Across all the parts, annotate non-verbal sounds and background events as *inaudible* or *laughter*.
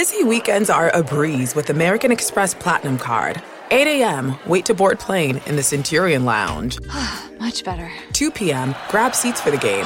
Busy weekends are a breeze with American Express Platinum Card. 8 a.m., wait to board plane in the Centurion Lounge. *sighs* Much better. 2 p.m., grab seats for the game.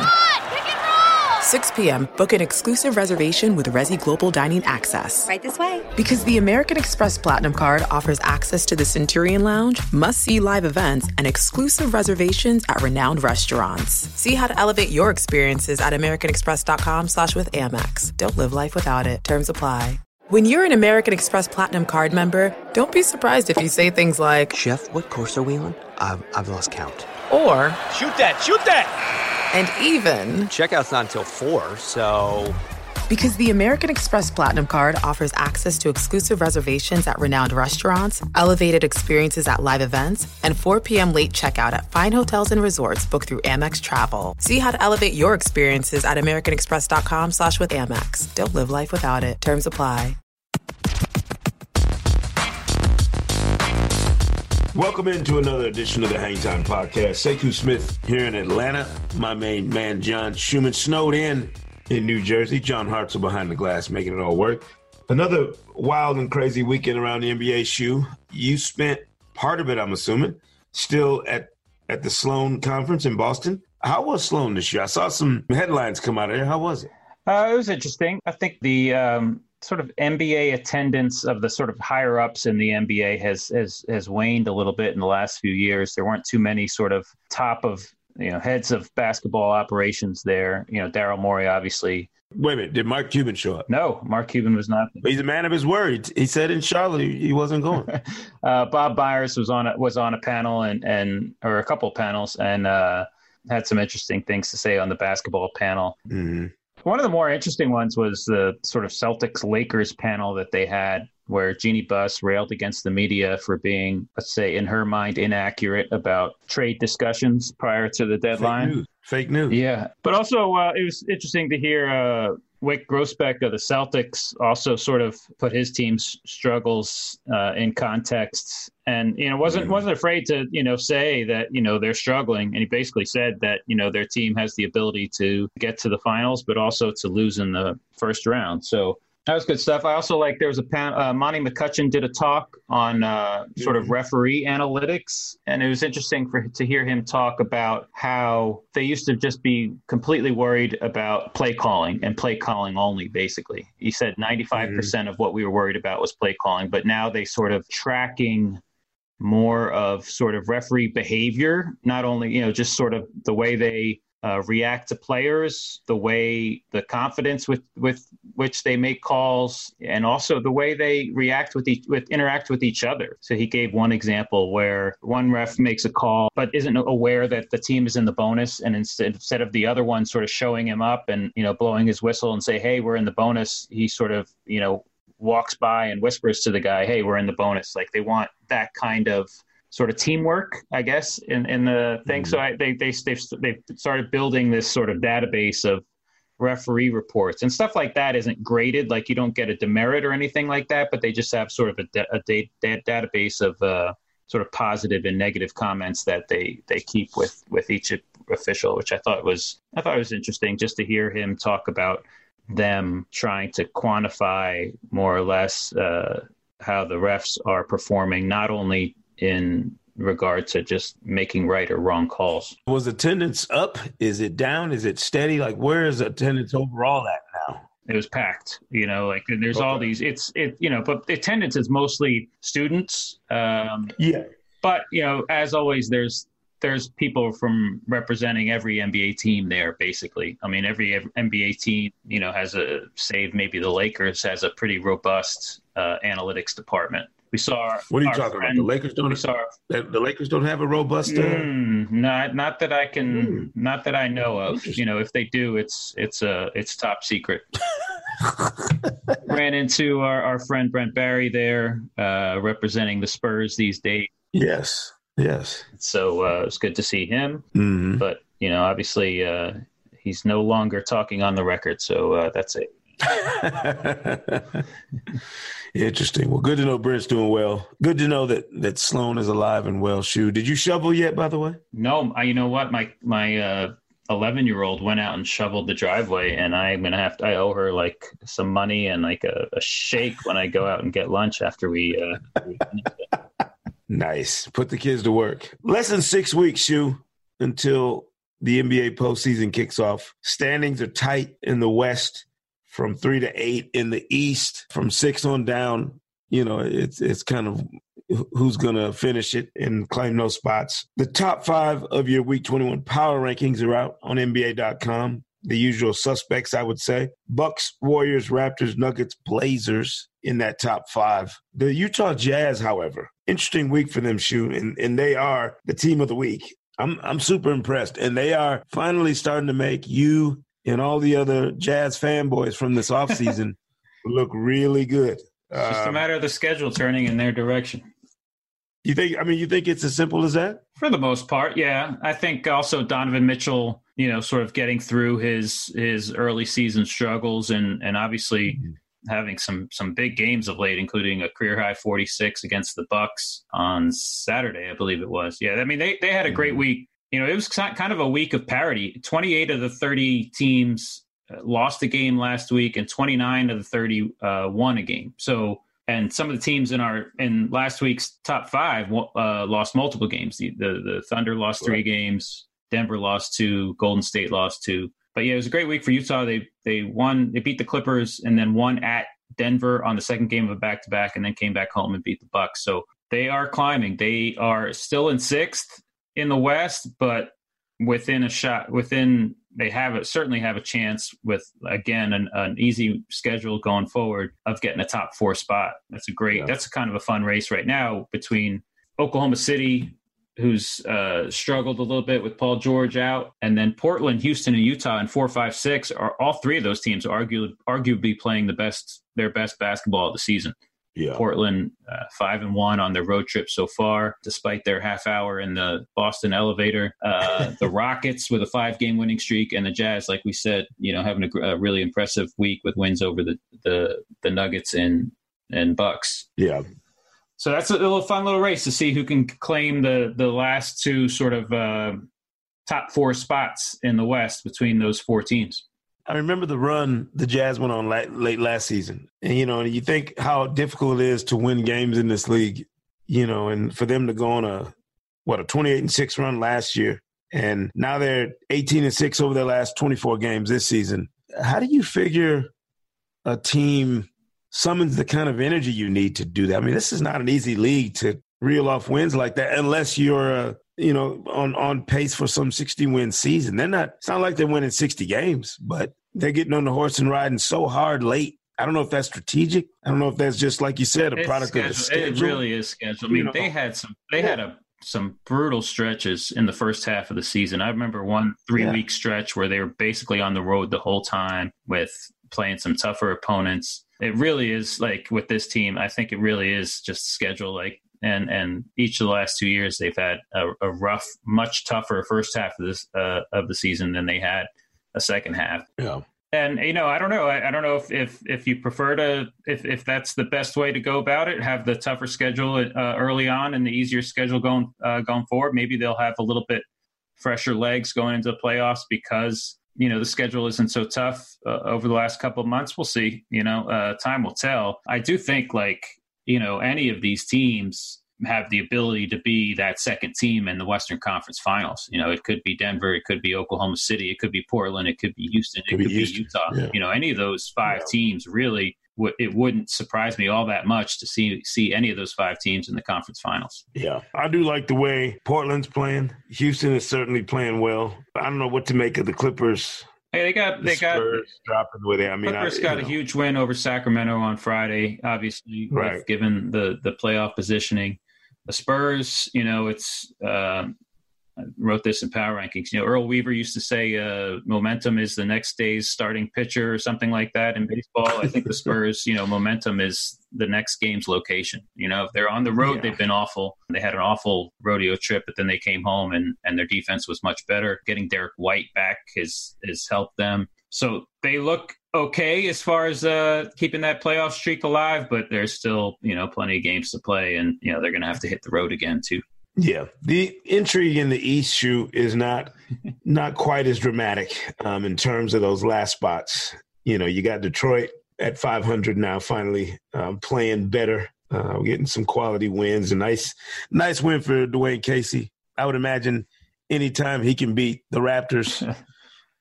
6 p.m., book an exclusive reservation with Resy Global Dining Access. Right this way. Because the American Express Platinum Card offers access to the Centurion Lounge, must see live events, and exclusive reservations at renowned restaurants. See how to elevate your experiences at AmericanExpress.com slash with Amex. Don't live life without it. Terms apply. When you're an American Express Platinum Card member, don't be surprised if you say things like, Chef, what course are we on? I've, I've lost count. or, Shoot that, shoot that! and even, Checkout's not until 4, so. Because the American Express Platinum Card offers access to exclusive reservations at renowned restaurants, elevated experiences at live events, and 4 p.m. late checkout at fine hotels and resorts booked through Amex Travel. See how to elevate your experiences at americanexpress.com slash with Amex. Don't live life without it. Terms apply. Welcome into another edition of the Hang Time Podcast. Sekou Smith here in Atlanta. My main man, John Schuhmann, snowed in in New Jersey. John Hartzell behind the glass, making it all work. Another wild and crazy weekend around the NBA Shu. You spent part of it, I'm assuming, still at, at the Sloan Conference in Boston. How was Sloan this year? I saw some headlines come out of there. How was it? Uh, it was interesting. I think the um, sort of NBA attendance of the sort of higher ups in the NBA has has has waned a little bit in the last few years. There weren't too many sort of top of you know heads of basketball operations there. You know, Daryl Morey obviously. Wait a minute. Did Mark Cuban show up? No, Mark Cuban was not. He's a man of his word. He said in Charlotte he wasn't going. *laughs* uh, Bob Myers was on a, was on a panel and and or a couple panels and uh, had some interesting things to say on the basketball panel. Mhm. One of the more interesting ones was the sort of Celtics Lakers panel that they had, where Jeanie Buss railed against the media for being, let's say, in her mind, inaccurate about trade discussions prior to the deadline. Fake news. Fake news. Yeah, but also uh, it was interesting to hear uh, Wyc Grousbeck of the Celtics also sort of put his team's struggles uh, in context, and you know wasn't wasn't afraid to you know say that you know they're struggling, and he basically said that you know their team has the ability to get to the finals, but also to lose in the first round. So. That was good stuff. I also like there was a pan, uh, Monty McCutchen did a talk on uh, sort of referee analytics, and it was interesting for to hear him talk about how they used to just be completely worried about play calling and play calling only. Basically, he said 95 percent of what we were worried about was play calling, but now they sort of tracking more of sort of referee behavior, not only you know just sort of the way they uh, react to players, the way the confidence with with which they make calls, and also the way they react with each with interact with each other. So he gave one example where one ref makes a call but isn't aware that the team is in the bonus, and instead instead of the other one sort of showing him up and you know blowing his whistle and say, "Hey, we're in the bonus," he sort of you know walks by and whispers to the guy, "Hey, we're in the bonus." Like they want that kind of sort of teamwork, I guess, in, in the thing. So I, they they they've, they've started building this sort of database of referee reports and stuff like that. Isn't graded, like you don't get a demerit or anything like that, but they just have sort of a, da- a da- da- database of uh, sort of positive and negative comments that they they keep with with each official, which I thought was I thought it was interesting just to hear him talk about them trying to quantify more or less uh, how the refs are performing, not only in regard to just making right or wrong calls. Was attendance up? Is it down? Is it steady? Like where is attendance overall at now? It was packed, you know, like and there's all these. It's it, you know, but attendance is mostly students. Um, Yeah. but you know, as always, there's there's people from representing every NBA team there. Basically, I mean, every NBA team, you know, has a save. Maybe the Lakers has a pretty robust uh, analytics department. We saw. What are you talking friend- about? The Lakers don't We saw. the Lakers don't have a robust uh, Mm, not not that I can, Mm. not that I know of. You know, if they do, it's it's uh, it's top secret. *laughs* Ran into our, our friend Brent Barry there, uh, representing the Spurs these days. Yes. Yes. So uh, it's good to see him. hmm But you know, obviously, uh, he's no longer talking on the record. So uh, that's it. *laughs* Interesting. Well, good to know Brent's doing well. Good to know that that Sloan is alive and well. Shu. Did you shovel yet? By the way. No, I, you know what? My my uh, 11 year old went out and shoveled the driveway and i'm gonna have to i owe her like some money and like a, a shake when i go out and get lunch after we uh we nice put the kids to work less than six weeks Shu until the nba postseason kicks off standings are tight in the west from three to eight in the east from six on down you know it's it's kind of who's going to finish it and claim those spots. The top five of your Week 21 power rankings are out on NBA.com. The usual suspects, I would say. Bucks, Warriors, Raptors, Nuggets, Blazers in that top five. The Utah Jazz, however, interesting week for them, Shu, and, and they are the team of the week. I'm I'm super impressed, and they are finally starting to make you and all the other Jazz fanboys from this *laughs* offseason look really good. It's just a um, matter of the schedule turning in their direction. You think? I mean, you think it's as simple as that? For the most part, yeah. I think also Donovan Mitchell, you know, sort of getting through his his early season struggles, and and obviously mm-hmm. having some some big games of late, including a career high 46 against the Bucks on Saturday, I believe it was. Yeah, I mean they they had a great mm-hmm. week. You know, it was kind of a week of parity. 28 of the 30 teams uh, lost a game last week, and 29 of the 30 uh, won a game. So and some of the teams in our in last week's top five uh, lost multiple games. The, the, the Thunder lost three right. games, Denver lost two, Golden State lost two. But yeah, it was a great week for Utah. They they won, they beat the Clippers, and then won at Denver on the second game of a back to back, and then came back home and beat the Bucks. So they are climbing. They are still in sixth in the West, but within a shot within they have it certainly have a chance with again an, an, easy schedule going forward of getting a top four spot that's a great yeah. that's kind of a fun race right now between oklahoma city who's uh, struggled a little bit with paul george out and then portland houston and utah in four five six are all three of those teams are arguably, arguably playing the best their best basketball of the season yeah. Portland uh, five and one on their road trip so far, despite their half hour in the Boston elevator. Uh, *laughs* the Rockets with a five game winning streak, and the Jazz, like we said, you know, having a, a, really impressive week with wins over the the, the Nuggets and and Bucks. Yeah. So that's a little fun little race to see who can claim the the last two sort of uh, top four spots in the West between those four teams. I remember the run the Jazz went on late, late last season, and you know, you think how difficult it is to win games in this league, you know, and for them to go on a what a twenty eight and six run last year, and now they're eighteen and six over their last twenty four games this season. How do you figure a team summons the kind of energy you need to do that? I mean, this is not an easy league to reel off wins like that unless you're a you know, on on pace for some 60 win season. They're not. It's not like they're winning 60 games, but they're getting on the horse and riding so hard late. I don't know if that's strategic. I don't know if that's just like you said, a it's product of the schedule. It really is schedule. I mean, you know, they had some. They yeah. had a some brutal stretches in the first half of the season. I remember one three yeah. week stretch where they were basically on the road the whole time with playing some tougher opponents. It really is like with this team. I think it really is just schedule. Like and and each of the last two years they've had a, a rough, much tougher first half of this uh, of the season than they had a second half. Yeah. And you know, I don't know. I, I, don't know if, if if you prefer to if if that's the best way to go about it. Have the tougher schedule uh, early on and the easier schedule going uh, going forward. Maybe they'll have a little bit fresher legs going into the playoffs because you know the schedule isn't so tough uh, over the last couple of months. We'll see. You know, uh, time will tell. I do think like you know, any of these teams have the ability to be that second team in the Western Conference Finals. You know, it could be Denver, it could be Oklahoma City, it could be Portland, it could be Houston, it could, could be, Houston. Utah. Yeah. You know, any of those five yeah. teams really it wouldn't surprise me all that much to see see any of those five teams in the conference finals. Yeah, I do like the way Portland's playing. Houston is certainly playing well. I don't know what to make of the Clippers. Hey, they got they got dropping with it. I mean, Clippers I, got know. a huge win over Sacramento on Friday. Obviously, right. given the the playoff positioning, the Spurs. You know, it's uh, I wrote this in power rankings. You know, Earl Weaver used to say uh, momentum is the next day's starting pitcher or something like that in baseball. I think the Spurs, you know, momentum is the next game's location. You know, if they're on the road, yeah. they've been awful. They had an awful rodeo trip, but then they came home and, and their defense was much better. Getting Derrick White back has has helped them. So they look okay as far as uh, keeping that playoff streak alive, but there's still you know plenty of games to play, and you know they're going to have to hit the road again too Yeah, the intrigue in the East shoot is not not quite as dramatic um, in terms of those last spots. You know, you got Detroit at 500 now, finally um, playing better, uh, getting some quality wins. A nice, nice win for Dwane Casey. I would imagine anytime he can beat the Raptors *laughs*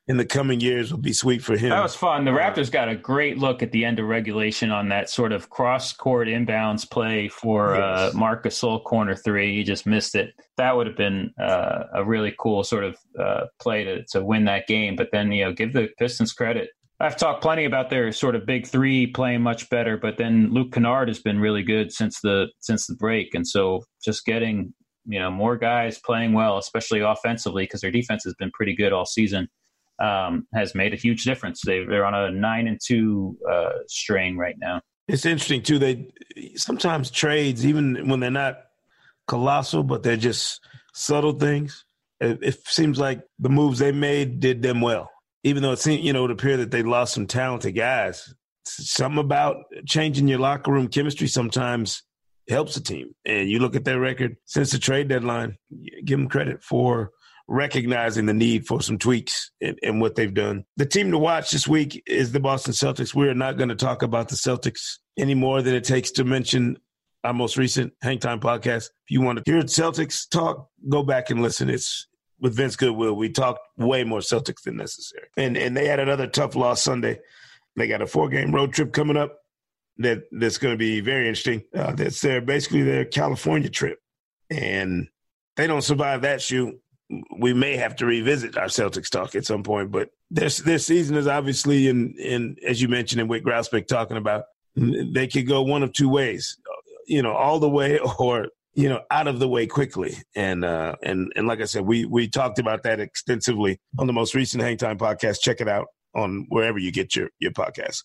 in the coming years will be sweet for him. That was fun. The Raptors got a great look at the end of regulation on that sort of cross court inbounds play for uh, yes. uh, Marc Gasol corner three. He just missed it. That would have been uh, a really cool sort of uh, play to, to win that game. But then, you know, give the Pistons credit. I've talked plenty about their sort of big three playing much better, but then Luke Kennard has been really good since the since the break, and so just getting you know more guys playing well, especially offensively, because their defense has been pretty good all season um, has made a huge difference. They, are on a nine and two uh, string right now. It's interesting too. They sometimes trades, even when they're not colossal, but they're just subtle things. It, it seems like the moves they made did them well, even though it seemed you know it appeared that they lost some talented guys. Something about changing your locker room chemistry sometimes helps a team. And you look at their record since the trade deadline, give them credit for recognizing the need for some tweaks in, in, what they've done. The team to watch this week is the Boston Celtics. We are not going to talk about the Celtics any more than it takes to mention our most recent Hang Time podcast. If you want to hear Celtics talk, go back and listen. It's with Vince Goodwill. We talked way more Celtics than necessary. And and they had another tough loss Sunday. They got a four game road trip coming up that that's going to be very interesting. Uh, that's their basically their California trip, and they don't survive that shoot we may have to revisit our Celtics talk at some point. But this this season is obviously, in in as you mentioned, in Wyc Grousbeck talking about, they could go one of two ways, you know, all the way *laughs* or you know out of the way quickly. And uh, and and like I said, we we talked about that extensively on the most recent Hang Time podcast. Check it out on wherever you get your your podcast.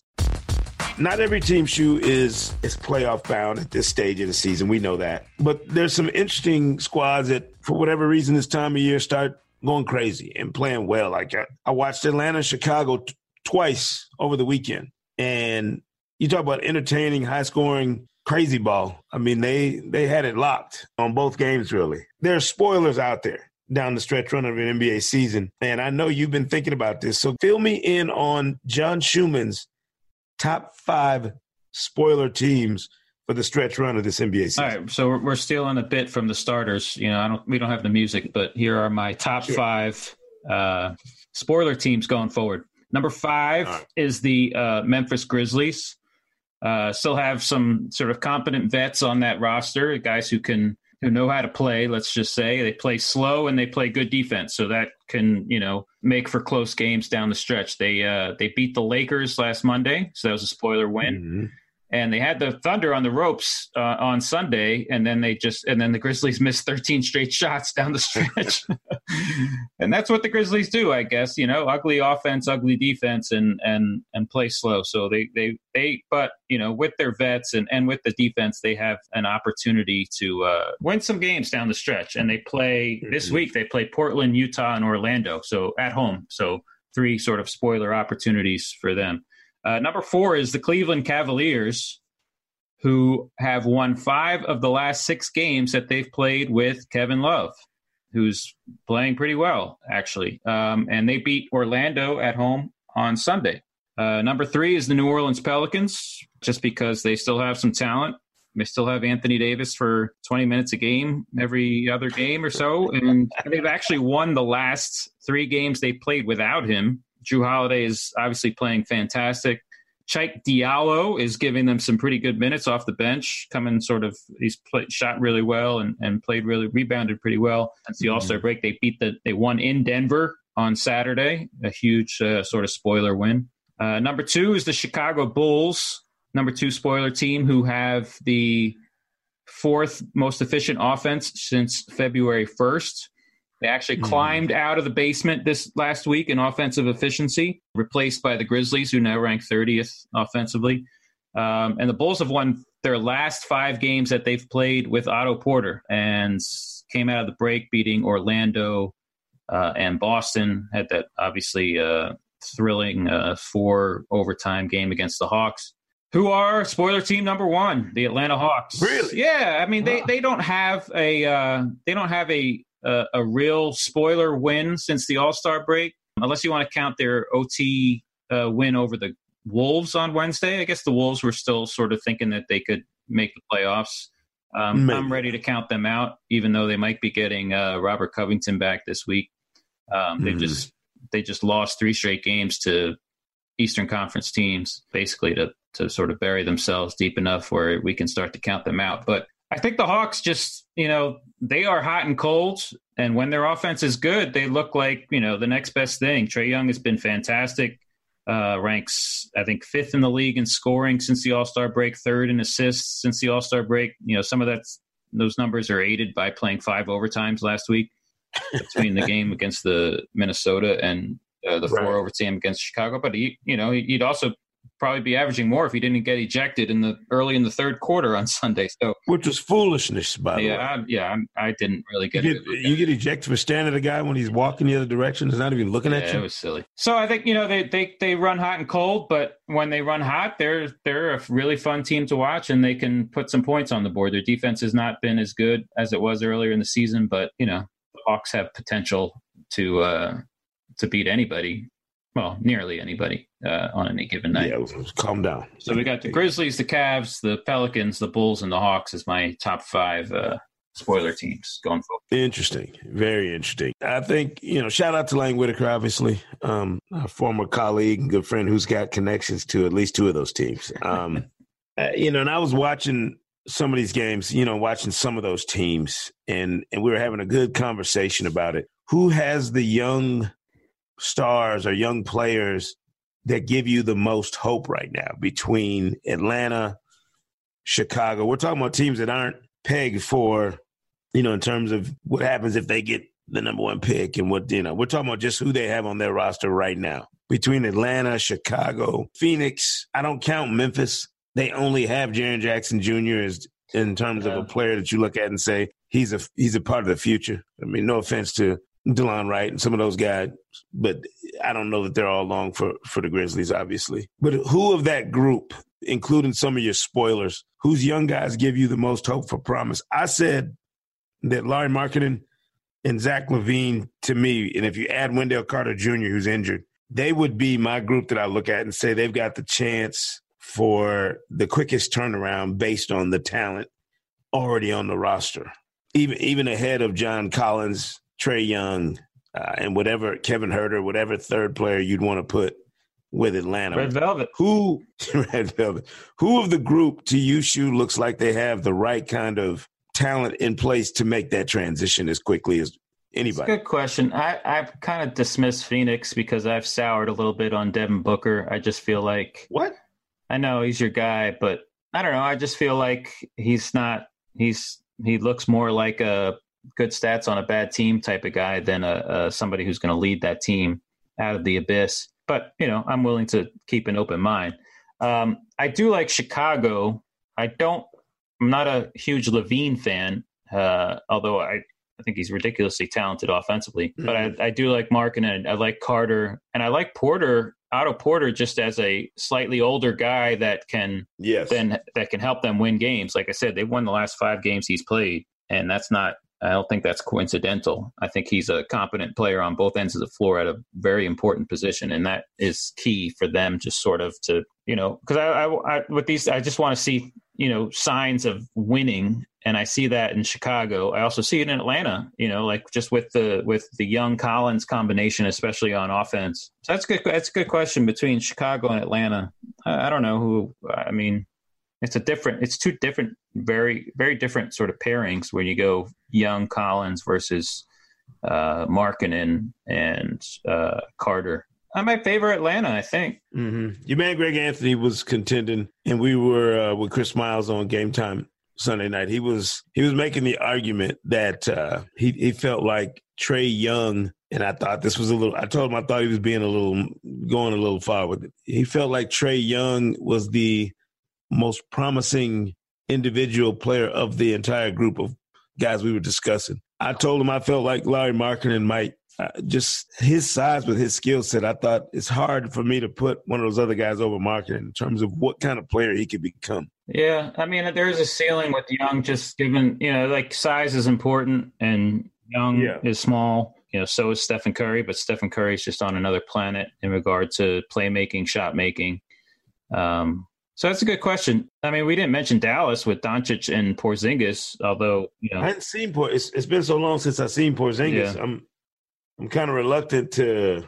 Not every team Shu is is playoff bound at this stage of the season. We know that, but there's some interesting squads that, for whatever reason, this time of year start going crazy and playing well. Like I, I watched Atlanta, and Chicago t- twice over the weekend, and you talk about entertaining, high scoring, crazy ball. I mean, they they had it locked on both games. Really, there's spoilers out there down the stretch run of an NBA season, and I know you've been thinking about this. So fill me in on John Schuhmann's top five spoiler teams for the stretch run of this NBA season. All right, so we're, stealing a bit from the starters. You know, I don't we don't have the music, but here are my top sure. five uh, spoiler teams going forward. Number five right. is the uh, Memphis Grizzlies. Uh, still have some sort of competent vets on that roster, guys who can who know how to play. Let's just say they play slow and they play good defense, so that can you know make for close games down the stretch. They uh, they beat the Lakers last Monday, so that was a spoiler win. Mm-hmm and they had the Thunder on the ropes uh, on Sunday, and then they just and then the Grizzlies *laughs* missed 13 straight shots down the stretch, *laughs* and that's what the Grizzlies do, I guess. You know, ugly offense, ugly defense, and and and play slow. So they they they, but you know, with their vets and and with the defense, they have an opportunity to uh, win some games down the stretch. And they play this mm-hmm. week. They play Portland, Utah, and Orlando. So at home. So three sort of spoiler opportunities for them. Uh, number four is the Cleveland Cavaliers, who have won five of the last six games that they've played with Kevin Love, who's playing pretty well, actually. Um, and they beat Orlando at home on Sunday. Uh, number three is the New Orleans Pelicans, just because they still have some talent. They still have Anthony Davis for 20 minutes a game every other game or so. And they've actually won the last three games they played without him. Jrue Holiday is obviously playing fantastic. Cheick Diallo is giving them some pretty good minutes off the bench, coming sort of, he's played, shot really well and, and played really, rebounded pretty well. Since the mm-hmm. All Star break, they beat the, they won in Denver on Saturday, a huge uh, sort of spoiler win. Uh, number two is the Chicago Bulls, number two spoiler team, who have the fourth most efficient offense since February 1st. They actually mm. climbed out of the basement this last week in offensive efficiency, replaced by the Grizzlies, who now rank 30th offensively. Um, and the Bulls have won their last five games that they've played with Otto Porter and came out of the break beating Orlando uh, and Boston. Had that obviously uh, thrilling uh, four overtime game against the Hawks. who are spoiler team number one, the Atlanta Hawks. Really? Yeah. I mean, they, they don't have a uh, they don't have a, a a real spoiler win since the All Star break, unless you want to count their OT uh, win over the Wolves on Wednesday. I guess the Wolves were still sort of thinking that they could make the playoffs. Um, I'm ready to count them out, even though they might be getting uh, Robert Covington back this week. Um, they Mhm. just they just lost three straight games to Eastern Conference teams, basically to to sort of bury themselves deep enough where we can start to count them out. But I think the Hawks just, you know, they are hot and cold, and when their offense is good, they look like you know the next best thing. Trae Young has been fantastic. Uh, ranks, I think, fifth in the league in scoring since the All Star break, third in assists since the All Star break. You know, some of that's those numbers are aided by playing five overtimes last week between the game against the Minnesota and uh, the Right. four overtime against Chicago. But he, you know, he'd also probably be averaging more if he didn't get ejected in the early in the third quarter on *laughs* Sunday. So Which was foolishness, by the way. yeah, I, yeah, I'm, I didn't really You get, get, look at you get ejected for standing a guy when he's walking the other direction. He's not even looking at you. it was silly. So I think you know they, they they run hot and cold, but when they run hot, they're they're a really fun team to watch, and they can put some points on the board. Their defense has not been as good as it was earlier in the season, but you know the Hawks have potential to uh, to beat anybody, well, nearly anybody uh, on any given night. yeah, it was, it was- calm down. So we got the Grizzlies, the Cavs, the Pelicans, the Bulls, and the Hawks as my top five uh, spoiler teams going forward. Interesting. Very interesting. I think, you know, shout out to Lane Whitaker, obviously, um, a former colleague and good friend who's got connections to at least two of those teams. Um, *laughs* uh, you know, and I was watching some of these games, you know, watching some of those teams, and, and we were having a good conversation about it. Who has the young stars or young players that give you the most hope right now between Atlanta, Chicago? We're talking about teams that aren't pegged for you know, in terms of what happens if they get the number one pick and what, you know, we're talking about just who they have on their roster right now. Between Atlanta, Chicago, Phoenix, I don't count Memphis. They only have Jaren Jackson Jr. as in terms of a player that you look at and say he's a he's a part of the future. I mean, no offense to Delon Wright and some of those guys, but I don't know that they're all long for for the Grizzlies, obviously. But who of that group, including some of your spoilers, whose young guys give you the most hope for promise? I said that Lauri Markkanen and Zach LaVine, to me, and if you add Wendell Carter Jr., who's injured, they would be my group that I look at and say they've got the chance for the quickest turnaround based on the talent already on the roster, even even ahead of John Collins, Trae Young, uh, and whatever Kevin Huerter, whatever third player you'd want to put with Atlanta. Red Velvet. Who *laughs* Red Velvet? Who of the group to you, Shu, looks like they have the right kind of talent in place to make that transition as quickly as anybody? a good question. I, I've kind of dismissed Phoenix because I've soured a little bit on Devin Booker. I just feel like What? I know he's your guy, but I don't know. I just feel like he's not. He's he looks more like a good stats on a bad team type of guy than a, a somebody who's going to lead that team out of the abyss. But you know, I'm willing to keep an open mind. Um, I do like Chicago. I don't. I'm not a huge LaVine fan, uh, although I I think he's ridiculously talented offensively. But I, I do like Markin and I like Carter and I like Porter, Otto Porter, just as a slightly older guy that can Yes. then that can help them win games. Like I said, they won the last five games he's played, and that's not. I don't think that's coincidental. I think he's a competent player on both ends of the floor at a very important position, and that is key for them just sort of to you know because I, I, I with these I just want to see you know signs of winning, and I see that in Chicago. I also see it in Atlanta. You know, like just with the with the young Collins combination, especially on offense. So that's good. That's a good question between Chicago and Atlanta. I, I don't know who. I mean, it's a different. It's two different, very very different sort of pairings when you go young Collins versus uh, Markkanen and uh, Carter. I might favor Atlanta. I think. hmm Your man Greg Anthony was contending, and we were uh, with Chris Miles on Game Time Sunday night. He was he was making the argument that uh, he he felt like Trae Young, and I thought this was a little. I told him I thought he was being a little going a little far with it. He felt like Trae Young was the most promising individual player of the entire group of guys we were discussing. I told him I felt like Lauri Markkanen might uh, just his size with his skill set, I thought it's hard for me to put one of those other guys over Markkanen in terms of what kind of player he could become. Yeah, I mean, there's a ceiling with Young, just given you know, like size is important, and Young yeah. is small. You know, so is Stephen Curry, but Stephen Curry is just on another planet in regard to playmaking, shot making. Um, so that's a good question. I mean, we didn't mention Dallas with Doncic and Porzingis, although you know I hadn't seen Por. It's, it's been so long since I've seen Porzingis. Yeah. I'm I'm kind of reluctant to.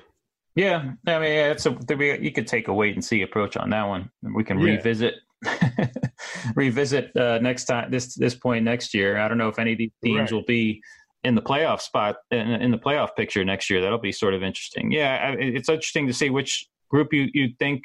Yeah, I mean, it's a you could take a wait and see approach on that one. We can yeah. revisit *laughs* revisit uh, next time this this point next year. I don't know if any of these teams right. will be in the playoff spot in, in, the playoff picture next year. That'll be sort of interesting. Yeah, it's interesting to see which group you you think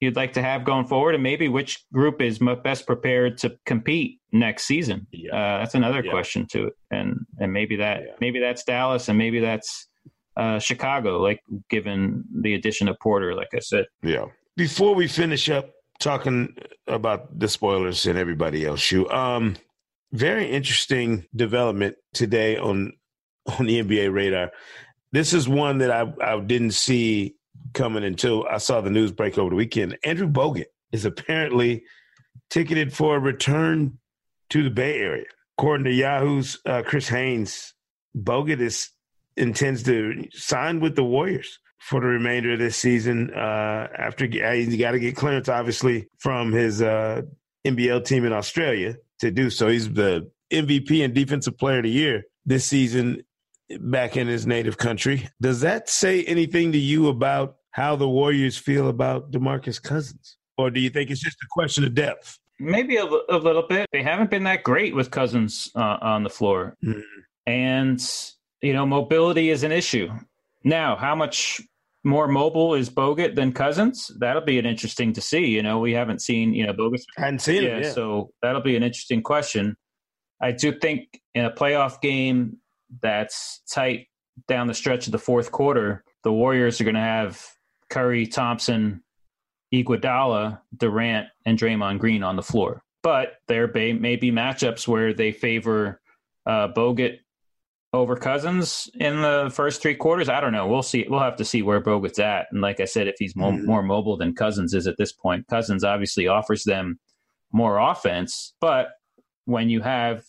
you'd like to have going forward, and maybe which group is best prepared to compete next season. Yeah. Uh, that's another yeah. question to it, and and maybe that yeah. maybe that's Dallas, and maybe that's uh, Chicago. Like given the addition of Porter, like I said. Yeah. Before we finish up talking about the spoilers and everybody else, you Um, very interesting development today on on the NBA radar. This is one that I I didn't see coming until I saw the news break over the weekend. Andrew Bogut is apparently ticketed for a return to the Bay Area. According to Yahoo's uh, Chris Haynes, Bogut is intends to sign with the Warriors for the remainder of this season. Uh, after he's got to get clearance, obviously, from his uh, NBL team in Australia to do so. He's the MVP and Defensive Player of the Year this season back in his native country. Does that say anything to you about how the Warriors feel about DeMarcus Cousins? Or do you think it's just a question of depth? Maybe a, a little bit. They haven't been that great with Cousins uh, on the floor. Mm-hmm. And, you know, mobility is an issue. Now, how much more mobile is Bogut than Cousins? That'll be an interesting to see. You know, we haven't seen, you know, Bogut. Hadn't seen yeah, it. Yeah. So that'll be an interesting question. I do think in a playoff game that's tight down the stretch of the fourth quarter, the Warriors are going to have Curry, Thompson, Iguodala, Durant, and Draymond Green on the floor. But there may be matchups where they favor uh, Bogut over Cousins in the first three quarters. I don't know. We'll see. We'll have to see where Bogut's at. And like I said, if he's mm-hmm. more mobile than Cousins is at this point, Cousins obviously offers them more offense. But when you have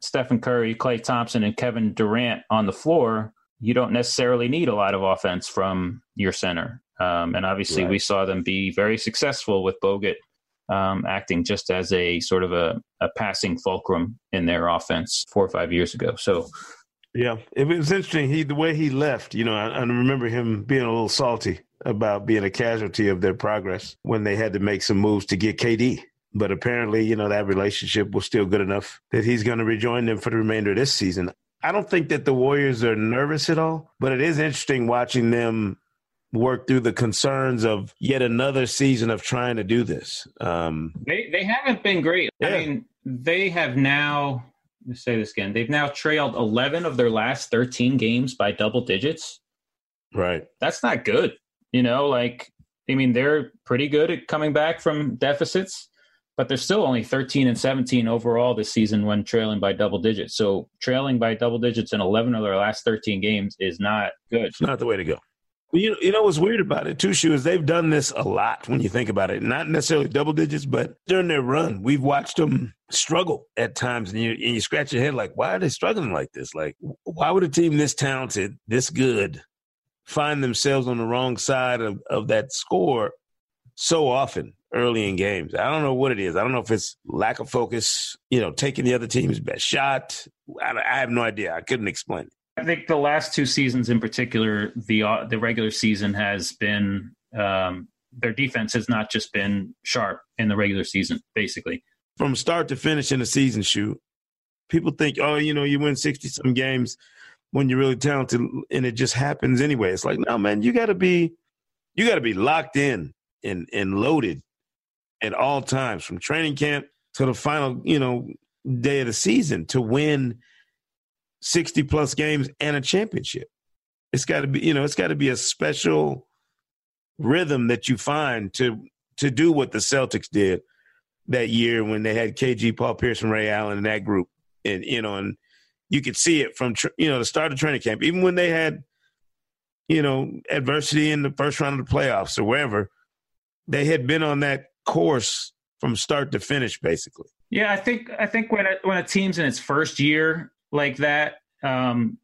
Stephen Curry, Klay Thompson, and Kevin Durant on the floor, you don't necessarily need a lot of offense from your center. Um, and obviously, right. we saw them be very successful with Bogut um, acting just as a sort of a, a passing fulcrum in their offense four or five years ago. So, yeah, it was interesting. He the way he left. You know, I, I remember him being a little salty about being a casualty of their progress when they had to make some moves to get KD. But apparently, you know, that relationship was still good enough that he's going to rejoin them for the remainder of this season. I don't think that the Warriors are nervous at all, but it is interesting watching them work through the concerns of yet another season of trying to do this. Um, they they haven't been great. Yeah. I mean, they have now. Let's say this again. They've now trailed eleven of their last thirteen games by double digits. Right. That's not good. You know, like I mean, they're pretty good at coming back from deficits, but they're still only thirteen and seventeen overall this season when trailing by double digits. So trailing by double digits in eleven of their last thirteen games is not good. It's not the way to go. You, you know what's weird about it too, Shu, is they've done this a lot when you think about it. Not necessarily double digits, but during their run, we've watched them struggle at times, and you, and you scratch your head like, why are they struggling like this? Like, why would a team this talented, this good, find themselves on the wrong side of, of that score so often early in games? I don't know what it is. I don't know if it's lack of focus, you know, taking the other team's best shot. I, I have no idea. I couldn't explain it. I think the last two seasons, in particular, the uh, the regular season has been um, their defense has not just been sharp in the regular season, basically from start to finish in the season. Shoot, people think, oh, you know, you win sixty some games when you're really talented, and it just happens anyway. It's like, no, man, you got to be you got to be locked in and and loaded at all times, from training camp to the final, you know, day of the season to win 60 plus games and a championship. It's got to be, you know, it's got to be a special rhythm that you find to to do what the Celtics did that year when they had KG, Paul Pierce, and Ray Allen in that group, and you know, and You could see it from you know the start of training camp, even when they had you know adversity in the first round of the playoffs or wherever. They had been on that course from start to finish, basically. Yeah, I think I think when a, when a team's in its first year like that, um,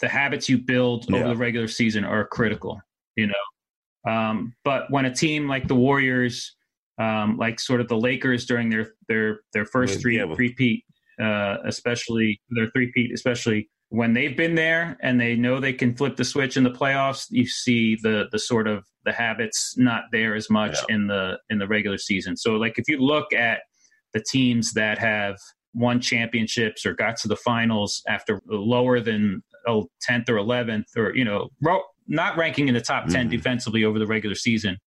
the habits you build over the regular season are critical. You know, um, but when a team like the Warriors, um, like sort of the Lakers during their their their first three yeah, repeat, uh, especially their three peat, especially when they've been there and they know they can flip the switch in the playoffs, you see the the sort of the habits not there as much yeah. in the in the regular season. So like if you look at the teams that have won championships or got to the finals after lower than oh, 10th or 11th or you know not ranking in the top 10 mm-hmm. defensively over the regular season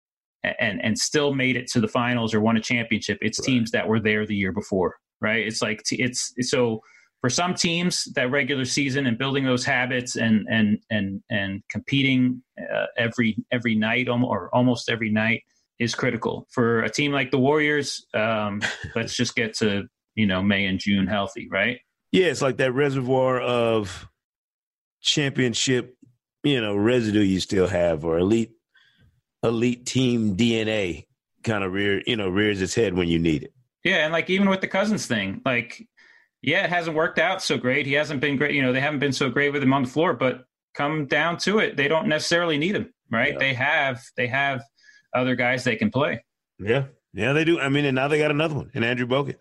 and and still made it to the finals or won a championship it's right. teams that were there the year before right it's like it's so for some teams that regular season and building those habits and and and and competing uh, every every night or almost every night is critical for a team like the Warriors. Um, *laughs* let's just get to you know May and June healthy, right? Yeah, it's like that reservoir of championship, you know, residue you still have, or elite elite team DNA kind of rear, you know, rears its head when you need it. Yeah, and like even with the Cousins thing, like yeah, it hasn't worked out so great. He hasn't been great. You know, they haven't been so great with him on the floor. But come down to it, they don't necessarily need him, right? Yeah. They have they have other guys they can play. Yeah, yeah, they do. I mean, and now they got another one and Andrew Bogut.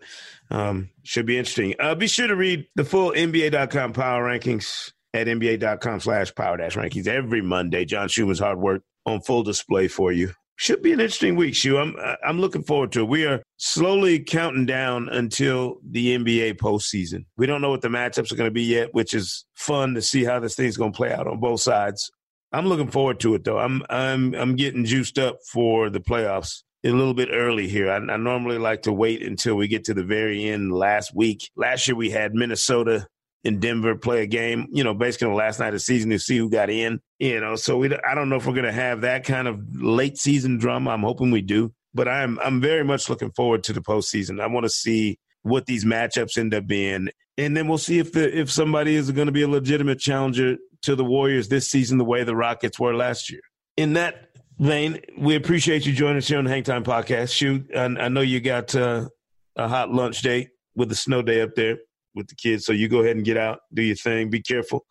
Um, should be interesting. Uh, be sure to read the full NBA.com power rankings at NBA.com slash power dash rankings every Monday. John Schuhmann's hard work on full display for you should be an interesting week, Shu. I'm I'm looking forward to it. We are slowly counting down until the NBA postseason. We don't know what the matchups are going to be yet, which is fun to see how this thing's going to play out on both sides. I'm looking forward to it though. I'm I'm I'm getting juiced up for the playoffs a little bit early here. I, I normally like to wait until we get to the very end last week. Last year we had Minnesota and Denver play a game, you know, basically the last night of the season to see who got in, you know. So we, I don't know if we're going to have that kind of late season drama. I'm hoping we do, but I'm I'm very much looking forward to the postseason. I want to see what these matchups end up being, and then we'll see if the if somebody is going to be a legitimate challenger to the Warriors this season, the way the Rockets were last year. In that vein, we appreciate you joining us here on the Hangtime Podcast. Shoot, I, I know you got uh, a hot lunch date with the snow day up there with the kids. So you go ahead and get out, do your thing, be careful.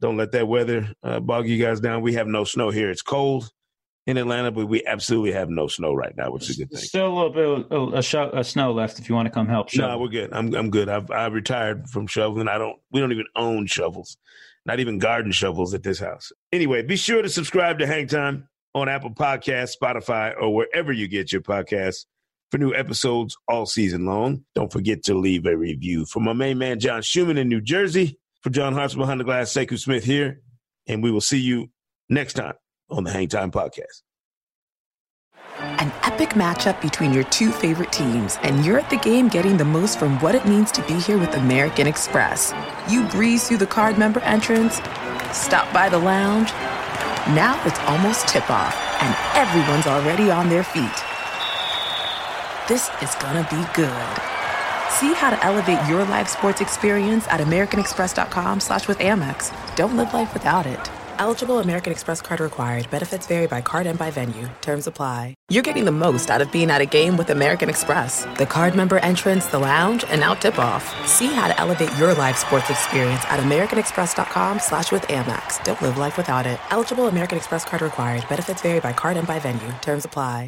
Don't let that weather uh, bog you guys down. We have no snow here. It's cold in Atlanta, but we absolutely have no snow right now, which is a good thing. Still a little bit of a, a snow left if you want to come help. No, we're good. I'm I'm good. I've I retired from shoveling. I don't. We don't even own shovels, not even garden shovels at this house. Anyway, be sure to subscribe to Hang Time on Apple Podcasts, Spotify, or wherever you get your podcasts for new episodes all season long. Don't forget to leave a review. For my main man, John Schuhmann in New Jersey, for John Hartz behind the glass, Sekou Smith here, and we will see you next time on the Hang Time Podcast. An epic matchup between your two favorite teams, and you're at the game getting the most from what it means to be here with American Express. You breeze through the card member entrance, stop by the lounge. Now it's almost tip off, and everyone's already on their feet. This is gonna be good. See how to elevate your live sports experience at americanexpress.com slash with Amex. Don't live life without it. Eligible American Express card required. Benefits vary by card and by venue. Terms apply. You're getting the most out of being at a game with American Express. The card member entrance, the lounge, and now tip-off. See how to elevate your live sports experience at americanexpress.com slash with Amex. Don't live life without it. Eligible American Express card required. Benefits vary by card and by venue. Terms apply.